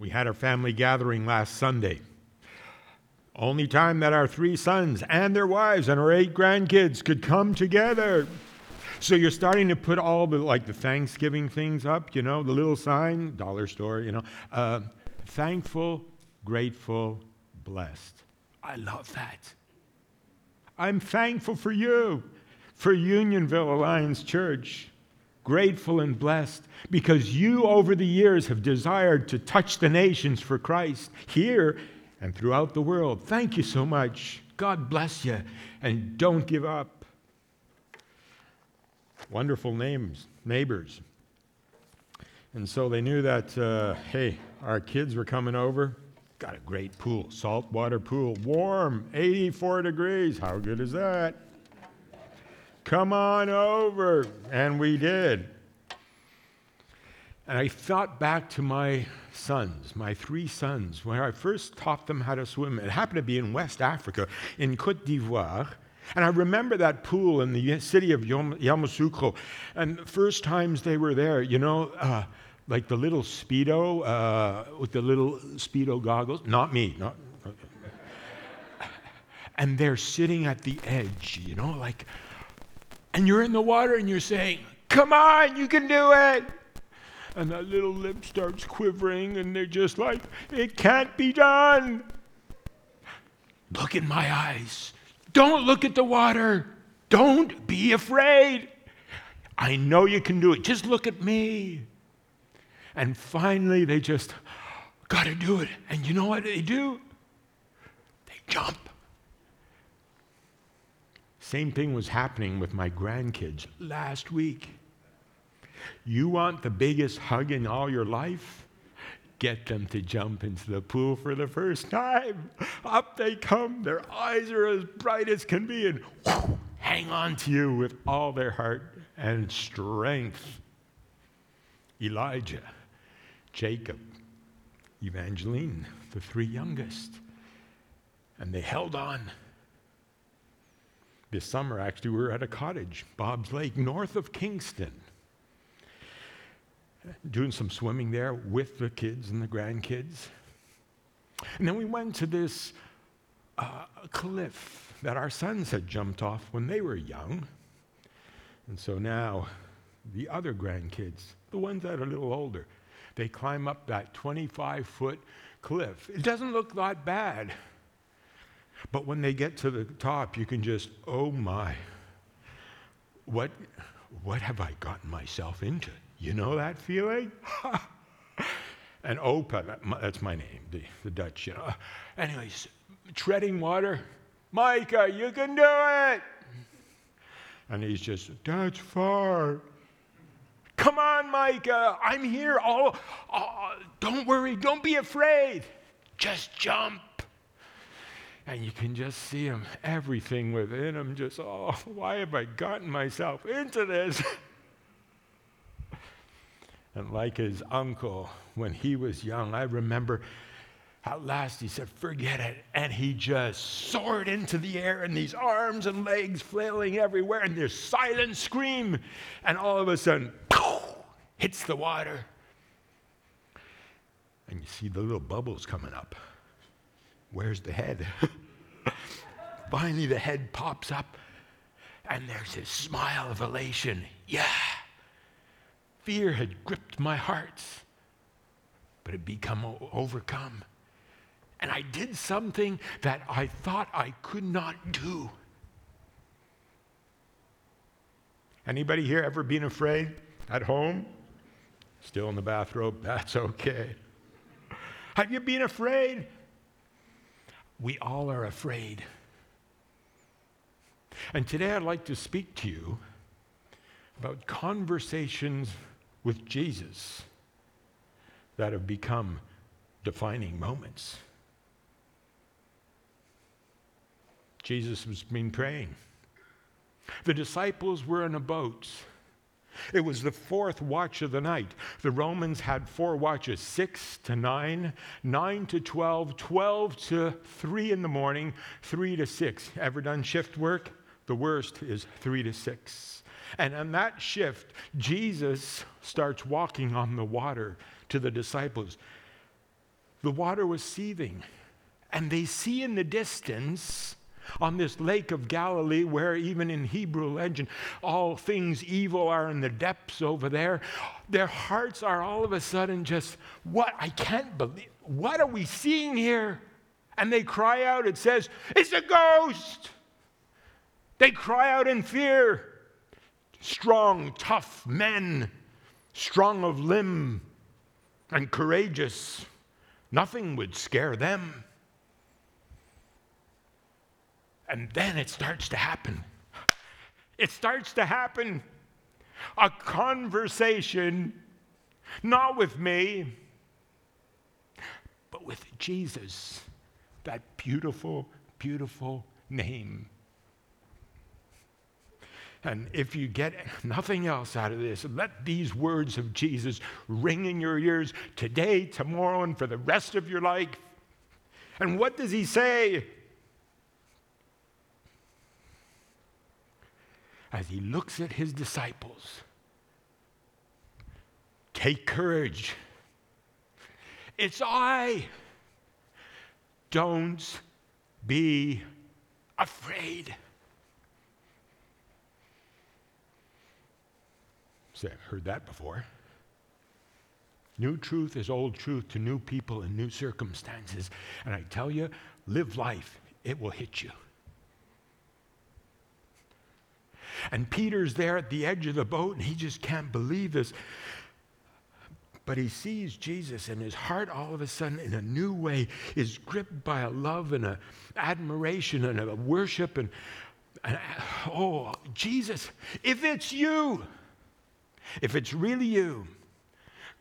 We had our family gathering last Sunday. Only time that our three sons and their wives and our eight grandkids could come together. So you're starting to put all the like the Thanksgiving things up, you know, the little sign, dollar store, you know, uh, thankful, grateful, blessed. I love that. I'm thankful for you, for Unionville Alliance Church. Grateful and blessed because you, over the years, have desired to touch the nations for Christ here and throughout the world. Thank you so much. God bless you. And don't give up. Wonderful names, neighbors. And so they knew that, uh, hey, our kids were coming over. Got a great pool, saltwater pool, warm, 84 degrees. How good is that? Come on over. And we did. And I thought back to my sons, my three sons, where I first taught them how to swim. It happened to be in West Africa, in Cote d'Ivoire. And I remember that pool in the city of Yamoussoukro. And the first times they were there, you know, uh, like the little Speedo uh, with the little Speedo goggles. Not me. Not, and they're sitting at the edge, you know, like, and you're in the water and you're saying, Come on, you can do it and that little lip starts quivering, and they're just like, It can't be done. Look in my eyes. Don't look at the water. Don't be afraid. I know you can do it. Just look at me. And finally, they just got to do it. And you know what they do? They jump. Same thing was happening with my grandkids last week. You want the biggest hug in all your life? Get them to jump into the pool for the first time. Up they come. Their eyes are as bright as can be and whoo, hang on to you with all their heart and strength. Elijah, Jacob, Evangeline, the three youngest. And they held on. This summer, actually, we were at a cottage, Bob's Lake, north of Kingston doing some swimming there with the kids and the grandkids. And then we went to this uh, cliff that our sons had jumped off when they were young. And so now the other grandkids, the ones that are a little older, they climb up that 25 foot cliff. It doesn't look that bad. But when they get to the top, you can just, oh my, what, what have I gotten myself into? You know that feeling? and Opa, that, that's my name, the, the Dutch, you know. Anyways, treading water. Micah, you can do it. And he's just, that's far. Come on, Micah, I'm here. All, oh, don't worry, don't be afraid. Just jump. And you can just see him, everything within him, just, oh, why have I gotten myself into this? And like his uncle, when he was young, I remember at last he said, Forget it. And he just soared into the air, and these arms and legs flailing everywhere, and this silent scream. And all of a sudden, hits the water. And you see the little bubbles coming up. Where's the head? Finally, the head pops up, and there's this smile of elation. Yeah fear had gripped my heart, but it become overcome. And I did something that I thought I could not do. Anybody here ever been afraid at home? Still in the bathrobe? That's okay. Have you been afraid? We all are afraid. And today I'd like to speak to you about conversations with Jesus that have become defining moments. Jesus was been praying. The disciples were in a boat. It was the fourth watch of the night. The Romans had four watches six to nine, nine to 12, 12 to three in the morning, three to six. Ever done shift work? The worst is three to six. And on that shift, Jesus starts walking on the water to the disciples. the water was seething. And they see in the distance on this lake of Galilee, where even in Hebrew legend, all things evil are in the depths over there, their hearts are all of a sudden just, what? I can't believe, what are we seeing here? And they cry out, it says, it's a ghost. They cry out in fear. Strong, tough men, strong of limb and courageous. Nothing would scare them. And then it starts to happen. It starts to happen. A conversation, not with me, but with Jesus, that beautiful, beautiful name. And if you get nothing else out of this, let these words of Jesus ring in your ears today, tomorrow, and for the rest of your life. And what does he say? As he looks at his disciples. Take courage. It's I. Don't be afraid. See, I've heard that before. New truth is old truth to new people in new circumstances. And I tell you, live life, it will hit you. And Peter's there at the edge of the boat, and he just can't believe this. But he sees Jesus, and his heart all of a sudden, in a new way, is gripped by a love and an admiration and a worship. And, and oh, Jesus, if it's you, if it's really you,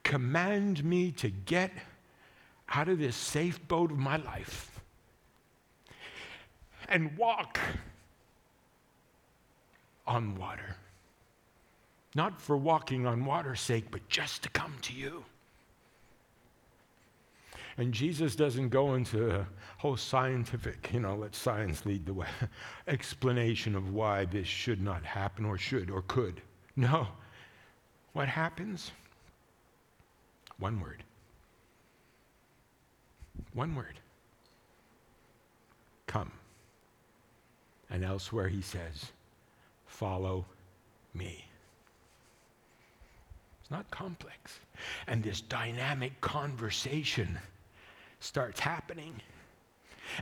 command me to get out of this safe boat of my life and walk on water. Not for walking on water's sake, but just to come to you. And Jesus doesn't go into a whole scientific, you know, let science lead the way, explanation of why this should not happen or should or could. No. What happens? One word. One word. Come. And elsewhere he says, follow me. It's not complex. And this dynamic conversation starts happening.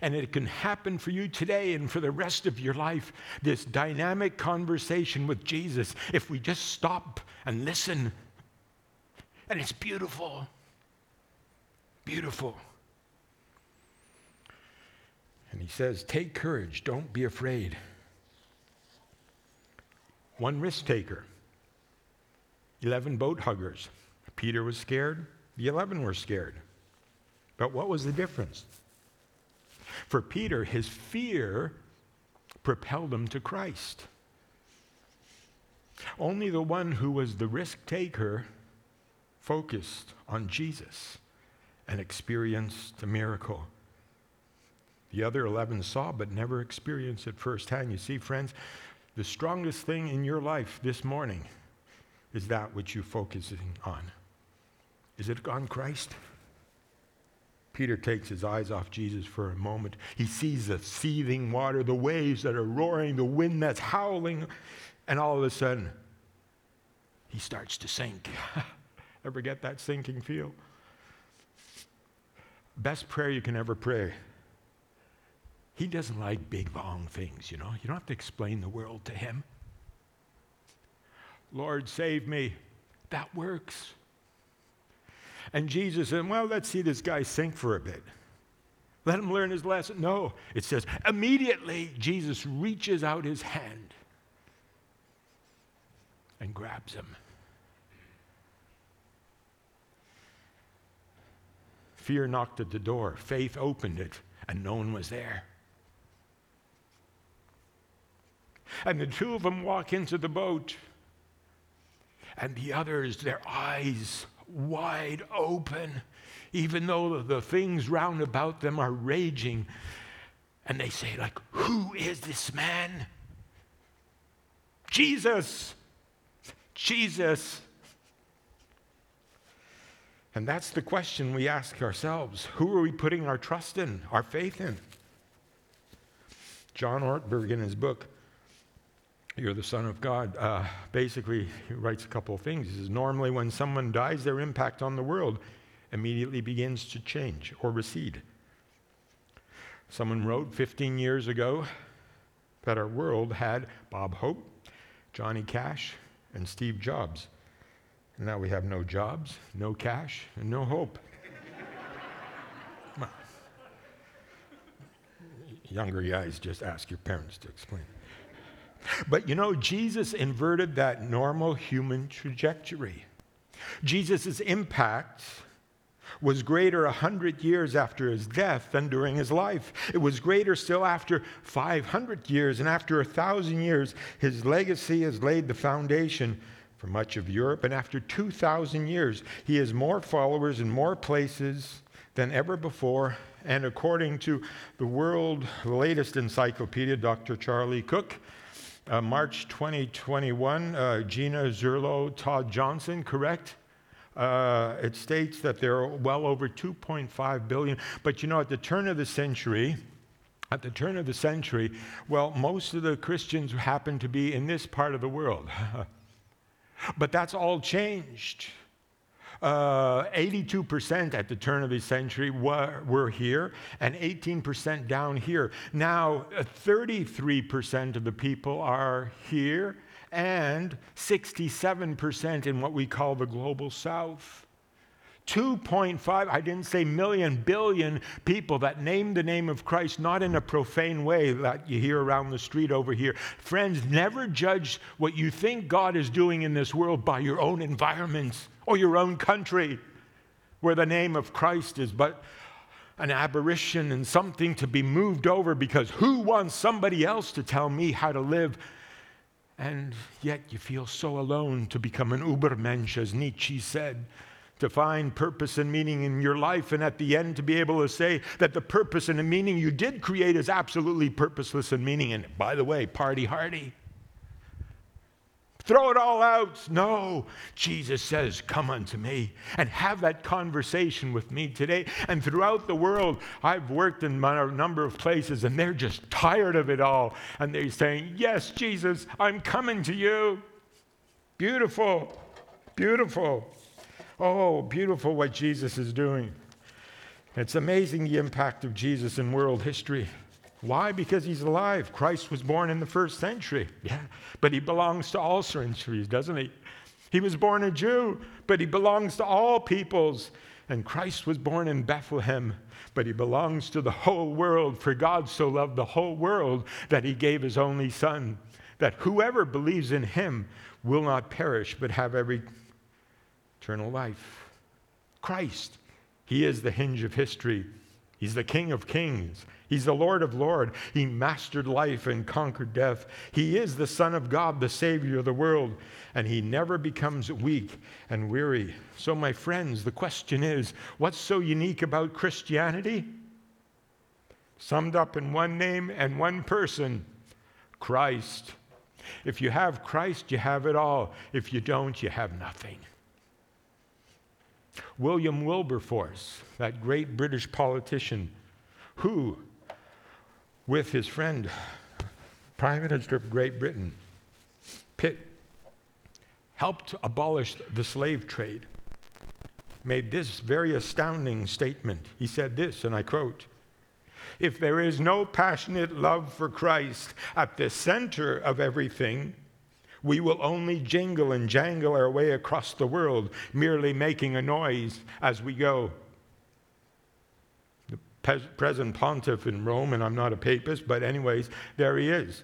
And it can happen for you today and for the rest of your life. This dynamic conversation with Jesus, if we just stop and listen. And it's beautiful. Beautiful. And he says, Take courage, don't be afraid one risk taker, 11 boat huggers. Peter was scared, the 11 were scared. But what was the difference? For Peter, his fear propelled him to Christ. Only the one who was the risk taker focused on Jesus and experienced a miracle. The other 11 saw but never experienced it firsthand. You see, friends, the strongest thing in your life this morning is that which you're focusing on. Is it on Christ? Peter takes his eyes off Jesus for a moment. He sees the seething water, the waves that are roaring, the wind that's howling, and all of a sudden, he starts to sink. ever get that sinking feel? Best prayer you can ever pray he doesn't like big, long things, you know. You don't have to explain the world to him. Lord, save me. That works. And Jesus said, Well, let's see this guy sink for a bit. Let him learn his lesson. No, it says, immediately Jesus reaches out his hand and grabs him. Fear knocked at the door, faith opened it, and no one was there. And the two of them walk into the boat, and the others, their eyes wide open, even though the things round about them are raging. And they say, like, who is this man? Jesus. Jesus. And that's the question we ask ourselves who are we putting our trust in, our faith in? John Ortberg, in his book, You're the Son of God, uh, basically, he writes a couple of things. He says, Normally, when someone dies, their impact on the world immediately begins to change or recede. Someone wrote 15 years ago that our world had Bob Hope, Johnny Cash, and Steve Jobs. And now we have no jobs, no cash, and no hope. Younger guys, just ask your parents to explain. But you know, Jesus inverted that normal human trajectory. Jesus' impact was greater a hundred years after his death than during his life. It was greater still after 500 years, and after a thousand years, his legacy has laid the foundation for much of Europe. And after 2,000 years, he has more followers in more places than ever before. And according to the world latest encyclopedia, Dr. Charlie Cook, uh, March 2021, uh, Gina Zurlo, Todd Johnson, correct? Uh, it states that there are well over 2.5 billion. But you know, at the turn of the century, at the turn of the century, well, most of the Christians happen to be in this part of the world. But that's all changed. Uh, 82% at the turn of the century were, were here, and 18% down here. Now, uh, 33% of the people are here, and 67% in what we call the global south. 2.5, I didn't say million, billion people that name the name of Christ, not in a profane way that you hear around the street over here. Friends, never judge what you think God is doing in this world by your own environments or your own country where the name of Christ is but an aberration and something to be moved over because who wants somebody else to tell me how to live? And yet you feel so alone to become an Ubermensch, as Nietzsche said to find purpose and meaning in your life, and at the end to be able to say that the purpose and the meaning you did create is absolutely purposeless and meaning. And by the way, party hardy. Throw it all out. No. Jesus says, Come unto me and have that conversation with me today. And throughout the world, I've worked in a number of places and they're just tired of it all. And they're saying, Yes, Jesus, I'm coming to you. Beautiful. Beautiful. Oh, beautiful what Jesus is doing. It's amazing the impact of Jesus in world history. Why? Because he's alive. Christ was born in the first century. Yeah, but he belongs to all centuries, doesn't he? He was born a Jew, but he belongs to all peoples. And Christ was born in Bethlehem, but he belongs to the whole world. For God so loved the whole world that he gave his only Son, that whoever believes in him will not perish, but have every eternal life. Christ, He is the hinge of history. He's the King of kings. He's the Lord of lords. He mastered life and conquered death. He is the Son of God, the Savior of the world, and He never becomes weak and weary. So, my friends, the question is what's so unique about Christianity? Summed up in one name and one person Christ. If you have Christ, you have it all. If you don't, you have nothing. William Wilberforce, that great British politician, who, with his friend, Prime Minister of Great Britain, Pitt, helped abolish the slave trade, made this very astounding statement. He said this, and I quote If there is no passionate love for Christ at the center of everything, we will only jingle and jangle our way across the world, merely making a noise as we go. The present pontiff in Rome, and I'm not a papist, but, anyways, there he is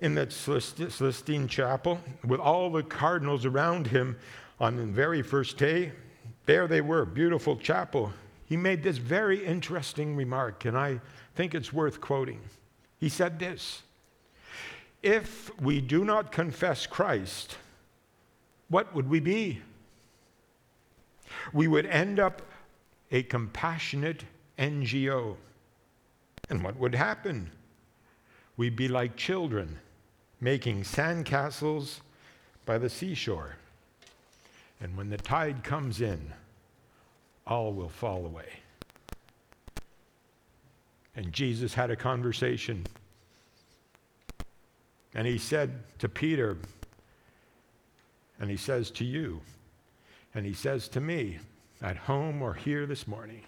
in that Sistine Chapel with all the cardinals around him on the very first day. There they were, beautiful chapel. He made this very interesting remark, and I think it's worth quoting. He said this if we do not confess Christ, what would we be? We would end up a compassionate NGO. And what would happen? We'd be like children making sandcastles by the seashore. And when the tide comes in, all will fall away. And Jesus had a conversation. And he said to Peter, and he says to you, and he says to me, at home or here this morning,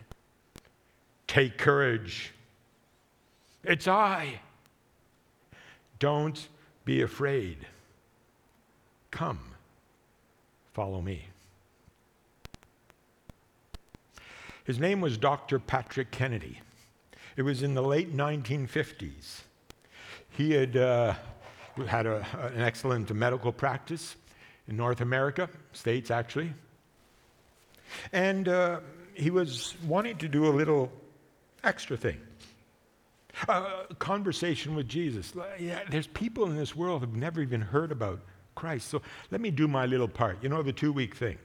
take courage. It's I. Don't be afraid. Come, follow me. His name was Dr. Patrick Kennedy. It was in the late 1950s. He had uh, had a, an excellent medical practice in North America, States actually. And uh, he was wanting to do a little extra thing. Conversation with Jesus. Yeah, there's people in this world who've never even heard about Christ. So let me do my little part. You know, the two week thing.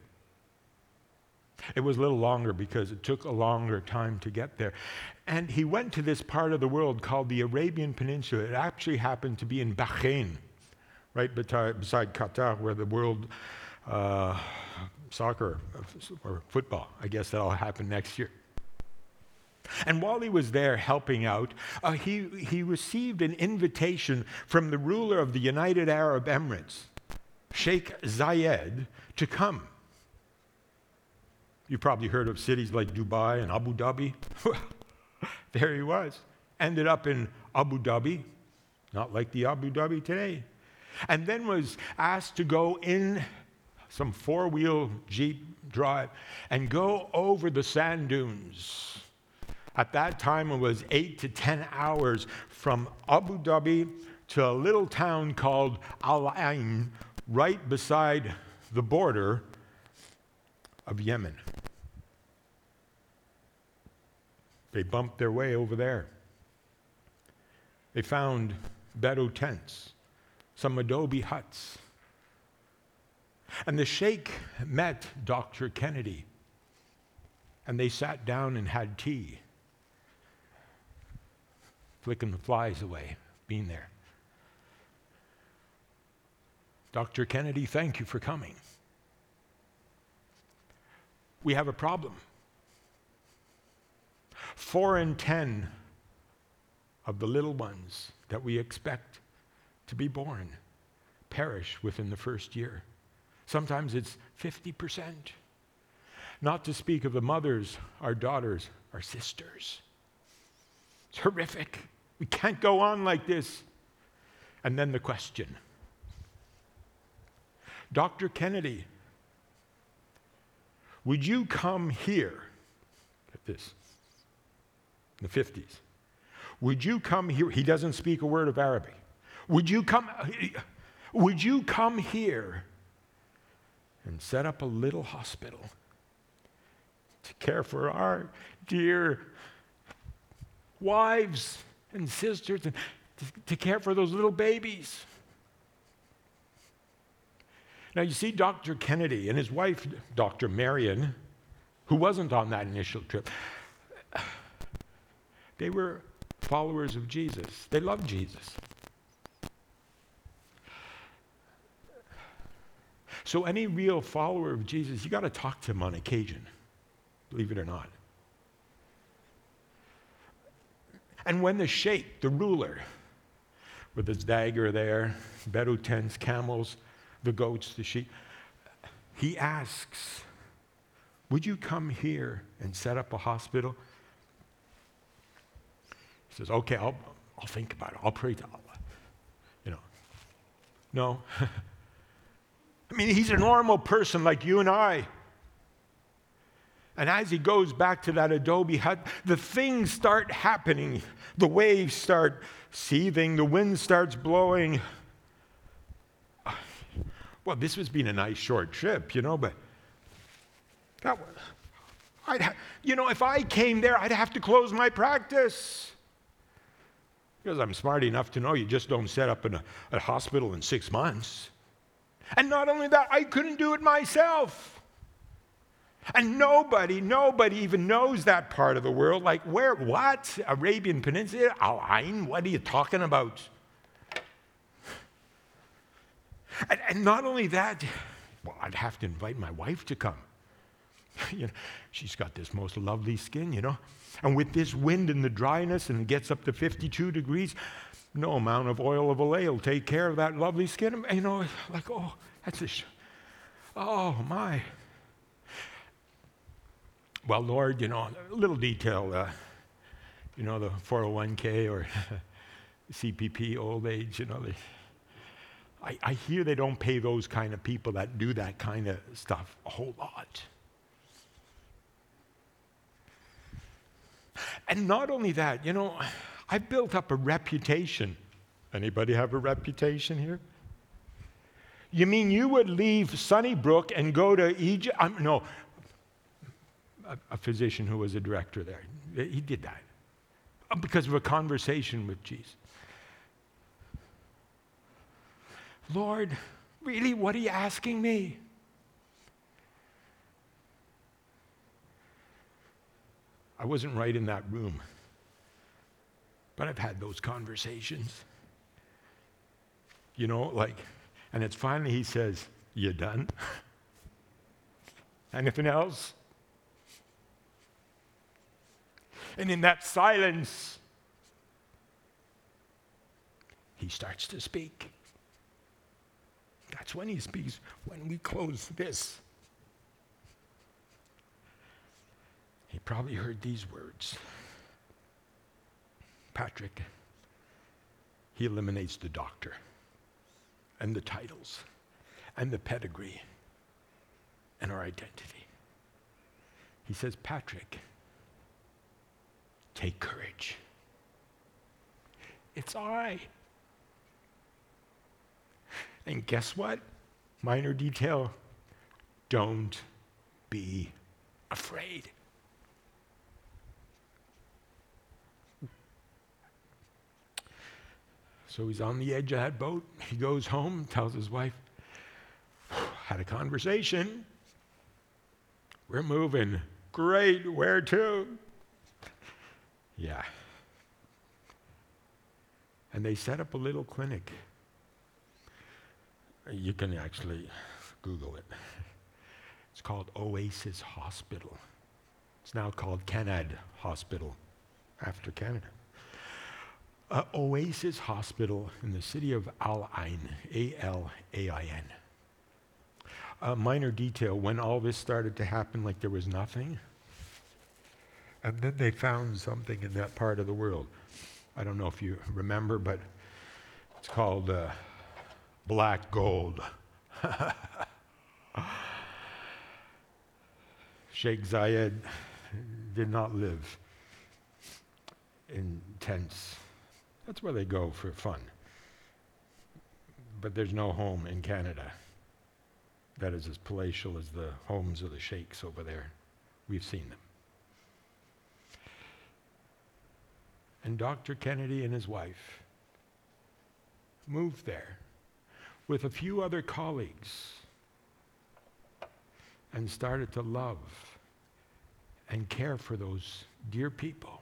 It was a little longer because it took a longer time to get there. And he went to this part of the world called the Arabian Peninsula. It actually happened to be in Bahrain, right beside Qatar, where the world uh, soccer or football, I guess that'll happen next year. And while he was there helping out, uh, he, he received an invitation from the ruler of the United Arab Emirates, Sheikh Zayed, to come You've probably heard of cities like Dubai and Abu Dhabi. there he was. Ended up in Abu Dhabi, not like the Abu Dhabi today. And then was asked to go in some four wheel Jeep drive and go over the sand dunes. At that time, it was eight to 10 hours from Abu Dhabi to a little town called Al Ain, right beside the border of Yemen. They bumped their way over there. They found Bedou tents, some adobe huts. And the sheikh met Dr. Kennedy, and they sat down and had tea, flicking the flies away, being there. Dr. Kennedy, thank you for coming. We have a problem. Four in ten of the little ones that we expect to be born perish within the first year. Sometimes it's 50%. Not to speak of the mothers, our daughters, our sisters. It's horrific. We can't go on like this. And then the question Dr. Kennedy, would you come here? Get this in the 50s. Would you come here? He doesn't speak a word of Arabic. Would you come, would you come here and set up a little hospital to care for our dear wives and sisters and to, to care for those little babies? Now, you see, Dr. Kennedy and his wife, Dr. Marion, who wasn't on that initial trip, they were followers of Jesus, they loved Jesus. So, any real follower of Jesus, you got to talk to him on occasion, believe it or not. And when the sheikh, the ruler, with his dagger there, Bedu tents, camels, the goats, the sheep, he asks, Would you come here and set up a hospital? He says, okay, I'll, I'll think about it. I'll pray to Allah. You know, no. I mean, he's a normal person like you and I. And as he goes back to that adobe hut, the things start happening. The waves start seething, the wind starts blowing. Well, this was being a nice short trip, you know, but that was, I'd ha- you know, if I came there, I'd have to close my practice. Because I'm smart enough to know you just don't set up in a, a hospital in six months. And not only that, I couldn't do it myself. And nobody, nobody even knows that part of the world. Like, where, what? Arabian Peninsula? Al Ain? What are you talking about? And, and, not only that, well, I'd have to invite my wife to come. you know, she's got this most lovely skin, you know. And with this wind and the dryness, and it gets up to 52 degrees, no amount of oil of Olay will take care of that lovely skin. You know, like, oh, that's a, sh- oh my. Well, Lord, you know, a little detail, uh, you know, the 401k or CPP, old age, you know, they, I, I hear they don't pay those kind of people that do that kind of stuff a whole lot. And not only that, you know, I've built up a reputation. Anybody have a reputation here? You mean you would leave Sunnybrook and go to Egypt? Um, no, a, a physician who was a director there. He did that uh, because of a conversation with Jesus. Lord, really, what are you asking me? I wasn't right in that room, but I've had those conversations. You know, like, and it's finally he says, You done? Anything else? And in that silence, he starts to speak. That's when he speaks, when we close this. Probably heard these words Patrick, he eliminates the doctor and the titles and the pedigree and our identity. He says, Patrick, take courage. It's I. And guess what? Minor detail don't be afraid. So he's on the edge of that boat. He goes home, tells his wife, had a conversation. We're moving. Great. Where to? Yeah. And they set up a little clinic. You can actually Google it. It's called Oasis Hospital. It's now called Kanad Hospital after Canada uh, Oasis Hospital in the city of Al Ain, A L A I N. A minor detail when all this started to happen, like there was nothing. And then they found something in that part of the world. I don't know if you remember, but it's called uh, black gold. Sheikh Zayed did not live in tents that's where they go for fun. But there's no home in Canada that is as palatial as the homes of the sheikhs over there. We've seen them. And Dr. Kennedy and his wife moved there with a few other colleagues and started to love and care for those dear people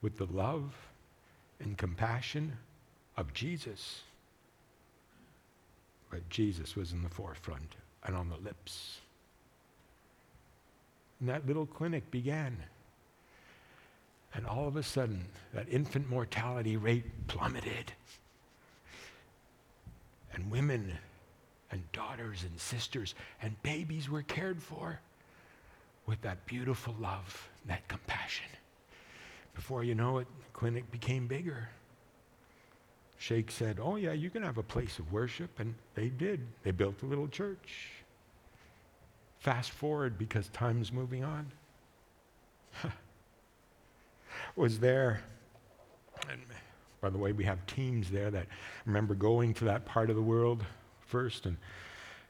with the love and compassion of Jesus. But Jesus was in the forefront and on the lips. And that little clinic began. And all of a sudden, that infant mortality rate plummeted. And women and daughters and sisters and babies were cared for with that beautiful love, that compassion. Before you know it, the clinic became bigger. Sheikh said, Oh, yeah, you can have a place of worship. And they did. They built a little church. Fast forward because time's moving on. was there, and by the way, we have teams there that remember going to that part of the world first, and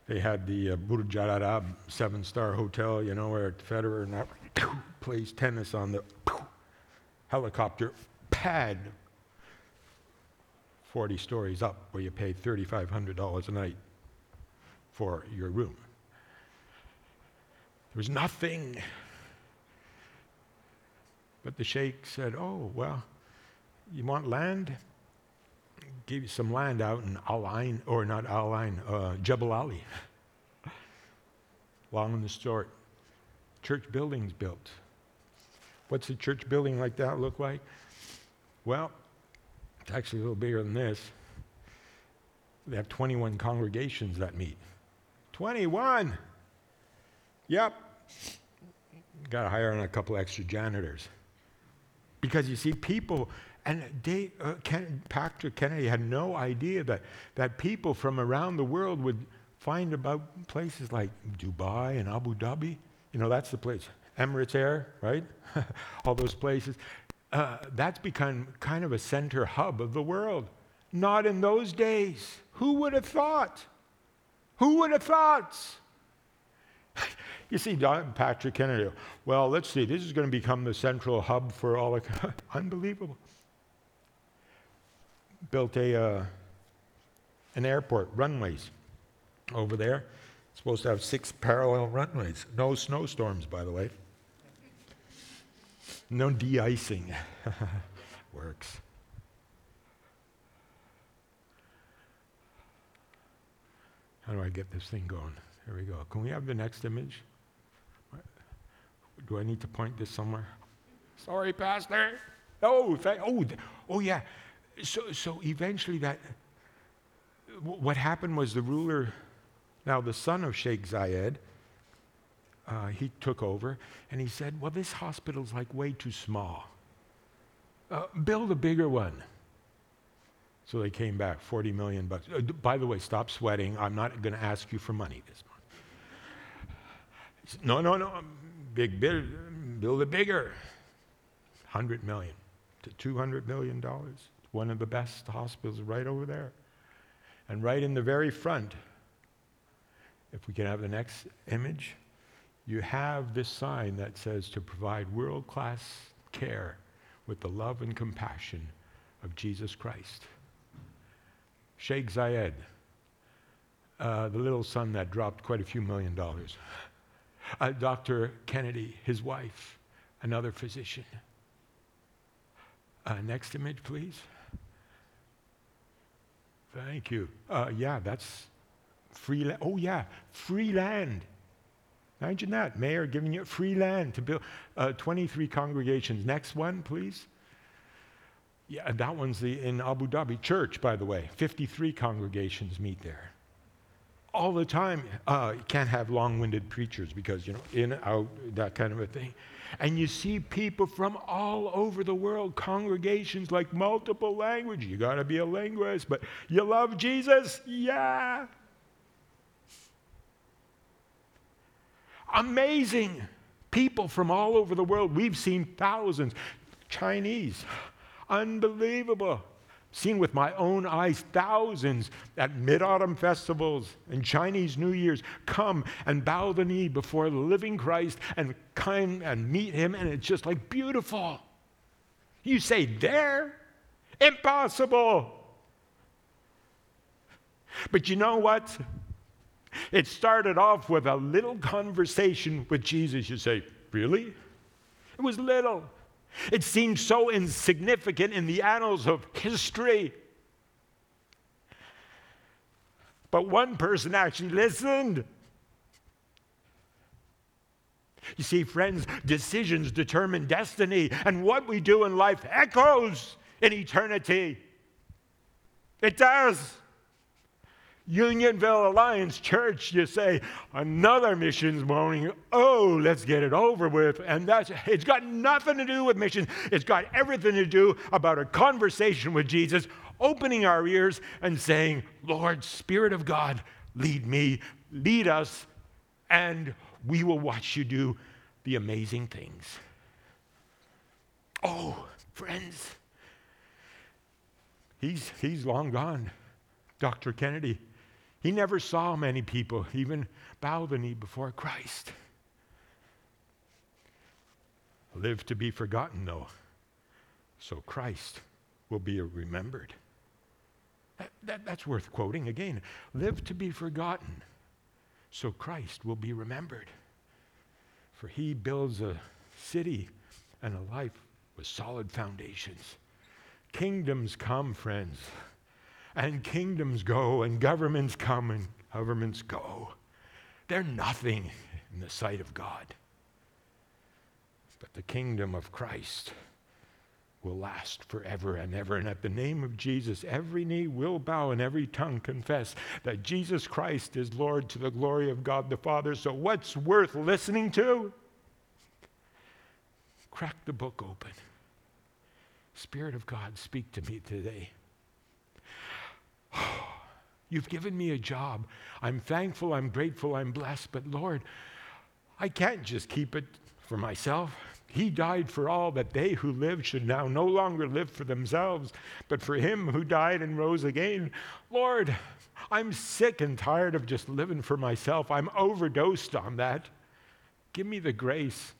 they had the uh, Burj Al Arab seven star hotel, you know, where Federer plays tennis on the helicopter pad 40 stories up where you pay $3,500 a night for your room. There was nothing. But the sheikh said, Oh, well, you want land? Give you some land out in Al Ain, or not Al Ain, uh, Jebel Ali. Long and the short, church buildings built. What's a church building like that look like? Well, it's actually a little bigger than this. They have 21 congregations that meet. 21! Yep. Got to hire on a couple extra janitors. Because you see, people, and they, uh, Ken, Patrick Kennedy had no idea that, that people from around the world would find about places like Dubai and Abu Dhabi. You know, that's the place. Emirates Air, right? All those places. Uh, that's become kind of a center hub of the world. Not in those days. Who would have thought? Who would have thought? you see, Don Patrick Kennedy, well, let's see, this is going to become the central hub for all the. Unbelievable. Built a, uh, an airport, runways over there. supposed to have six parallel runways. No snowstorms, by the way. No de icing. Works. How do I get this thing going? There we go. Can we have the next image? Do I need to point this somewhere? Sorry, Pastor. Oh, th- oh, oh, yeah. So, so eventually, that what happened was the ruler, now the son of Sheikh Zayed, uh, he took over and he said, Well, this hospital's like way too small. Uh, build a bigger one. So they came back, 40 million bucks. Uh, by the way, stop sweating. I'm not going to ask you for money this month. No, no, no. Big, big, build a bigger. 100 million to 200 million dollars. One of the best hospitals right over there. And right in the very front, if we can have the next image, you have this sign that says to provide world class care with the love and compassion of Jesus Christ. Sheikh Zayed, uh, the little son that dropped quite a few million dollars. Uh, Dr. Kennedy, his wife, another physician. Uh, next image, please. Thank you. Uh, yeah, that's free land. Oh, yeah, free land. Imagine that. Mayor giving you free land to build uh, 23 congregations. Next one, please. Yeah, that one's the, in Abu Dhabi church, by the way. 53 congregations meet there. All the time. Uh, you can't have long winded preachers because, you know, in, out, that kind of a thing. And you see people from all over the world, congregations like multiple languages. You got to be a linguist, but you love Jesus? Yeah. Amazing people from all over the world. We've seen thousands. Chinese, unbelievable. Seen with my own eyes, thousands at mid autumn festivals and Chinese New Year's come and bow the knee before the living Christ and come and meet him, and it's just like beautiful. You say, there? Impossible. But you know what? It started off with a little conversation with Jesus. You say, Really? It was little. It seemed so insignificant in the annals of history. But one person actually listened. You see, friends, decisions determine destiny, and what we do in life echoes in eternity. It does. Unionville Alliance Church, you say, another missions morning. Oh, let's get it over with. And that's it's got nothing to do with missions. It's got everything to do about a conversation with Jesus, opening our ears and saying, Lord, Spirit of God, lead me, lead us, and we will watch you do the amazing things. Oh, friends, he's, he's long gone. Dr. Kennedy. He never saw many people even bow the knee before Christ. Live to be forgotten, though, so Christ will be remembered. That, that, that's worth quoting again. Live to be forgotten, so Christ will be remembered. For he builds a city and a life with solid foundations. Kingdoms come, friends and kingdoms go, and governments come, and governments go. They're nothing in the sight of God. But the kingdom of Christ will last forever and ever. And at the name of Jesus, every knee will bow and every tongue confess that Jesus Christ is Lord to the glory of God the Father. So, what's worth listening to? Crack the book open. Spirit of God, speak to me today. You've given me a job. I'm thankful, I'm grateful, I'm blessed, but Lord, I can't just keep it for myself. He died for all that they who live should now no longer live for themselves, but for him who died and rose again. Lord, I'm sick and tired of just living for myself. I'm overdosed on that. Give me the grace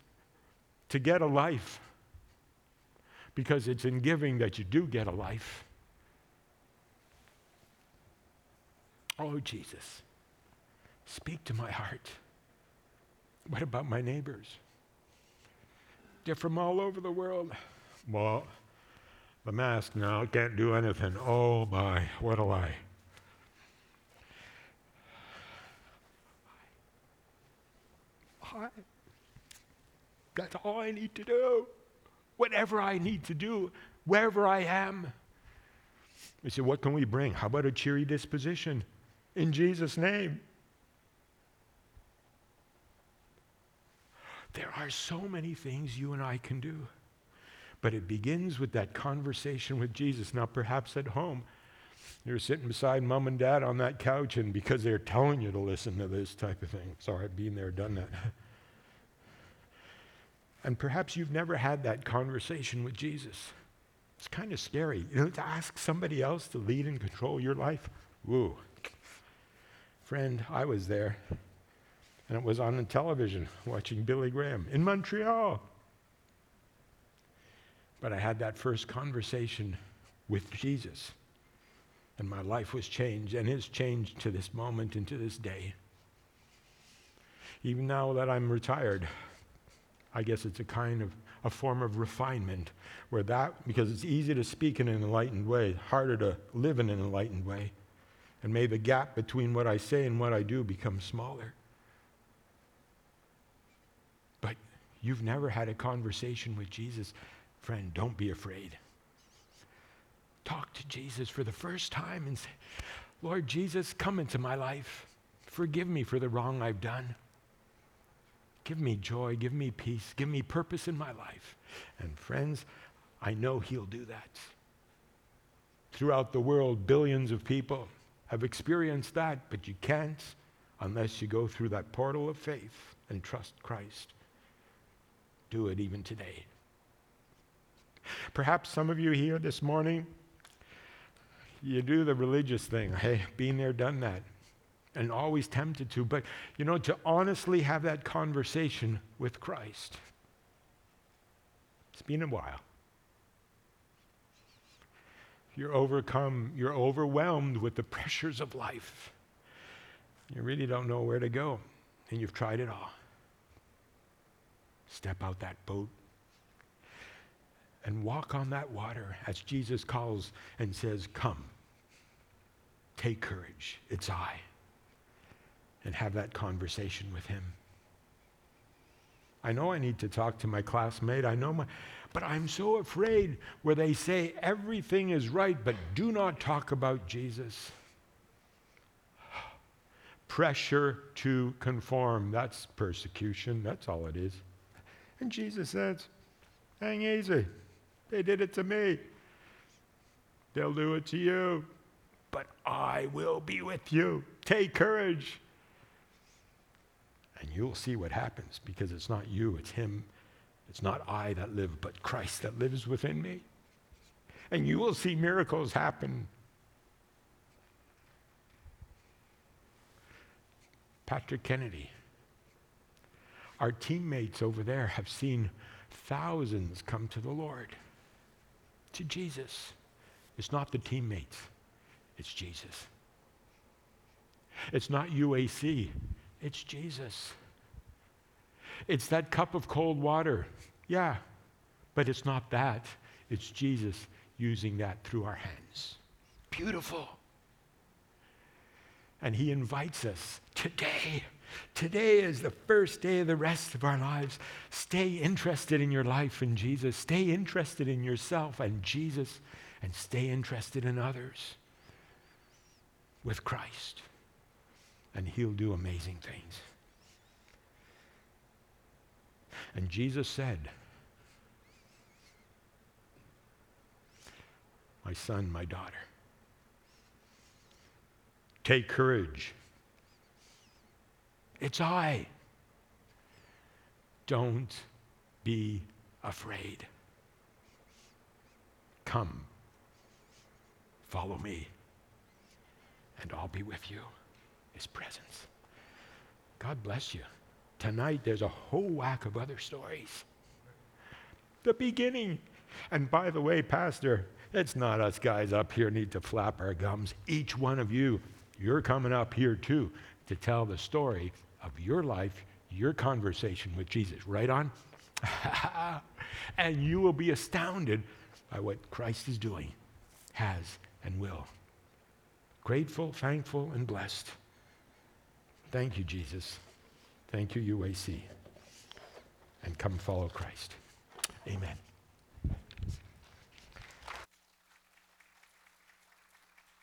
to get a life because it's in giving that you do get a life. Oh, Jesus, speak to my heart. What about my neighbors? They're from all over the world. Well, the mask now can't do anything. Oh my, what a lie. I, that's all I need to do. Whatever I need to do, wherever I am. He said, What can we bring? How about a cheery disposition? In Jesus' name. There are so many things you and I can do. But it begins with that conversation with Jesus. Now, perhaps at home, you're sitting beside mom and dad on that couch, and because they're telling you to listen to this type of thing, sorry, being there, done that. and perhaps you've never had that conversation with Jesus. It's kind of scary. You know, to ask somebody else to lead and control your life. Woo. Friend, I was there and it was on the television watching Billy Graham in Montreal. But I had that first conversation with Jesus, and my life was changed and is changed to this moment and to this day. Even now that I'm retired, I guess it's a kind of a form of refinement where that, because it's easy to speak in an enlightened way, harder to live in an enlightened way. And may the gap between what I say and what I do become smaller. But you've never had a conversation with Jesus, friend, don't be afraid. Talk to Jesus for the first time and say, Lord Jesus, come into my life. Forgive me for the wrong I've done. Give me joy, give me peace, give me purpose in my life. And friends, I know He'll do that. Throughout the world, billions of people have experienced that, but you can't unless you go through that portal of faith and trust Christ do it even today. Perhaps some of you here this morning, you do the religious thing. Hey, been there, done that. And always tempted to. But, you know, to honestly have that conversation with Christ, it's been a while. You're overcome, you're overwhelmed with the pressures of life. You really don't know where to go, and you've tried it all. Step out that boat and walk on that water as Jesus calls and says, Come, take courage, it's I. And have that conversation with him. I know I need to talk to my classmate. I know my, but I'm so afraid where they say everything is right, but do not talk about Jesus. Pressure to conform, that's persecution. That's all it is. And Jesus says, Hang easy. They did it to me. They'll do it to you. But I will be with you. Take courage. And you'll see what happens because it's not you, it's Him. It's not I that live, but Christ that lives within me. And you will see miracles happen. Patrick Kennedy our teammates over there have seen thousands come to the Lord, to Jesus. It's not the teammates, it's Jesus. It's not UAC, it's Jesus. It's that cup of cold water, yeah, but it's not that. It's Jesus using that through our hands. Beautiful. And he invites us today Today is the first day of the rest of our lives. Stay interested in your life and Jesus. Stay interested in yourself and Jesus, and stay interested in others with Christ. And He'll do amazing things. And Jesus said, My son, my daughter, take courage. It's I. Don't be afraid. Come, follow me, and I'll be with you. His presence. God bless you. Tonight, there's a whole whack of other stories. The beginning. And by the way, Pastor, it's not us guys up here need to flap our gums. Each one of you, you're coming up here too to tell the story of your life, your conversation with Jesus. Right on? and you will be astounded by what Christ is doing, has, and will. Grateful, thankful, and blessed. Thank you, Jesus. Thank you, UAC. And come follow Christ. Amen.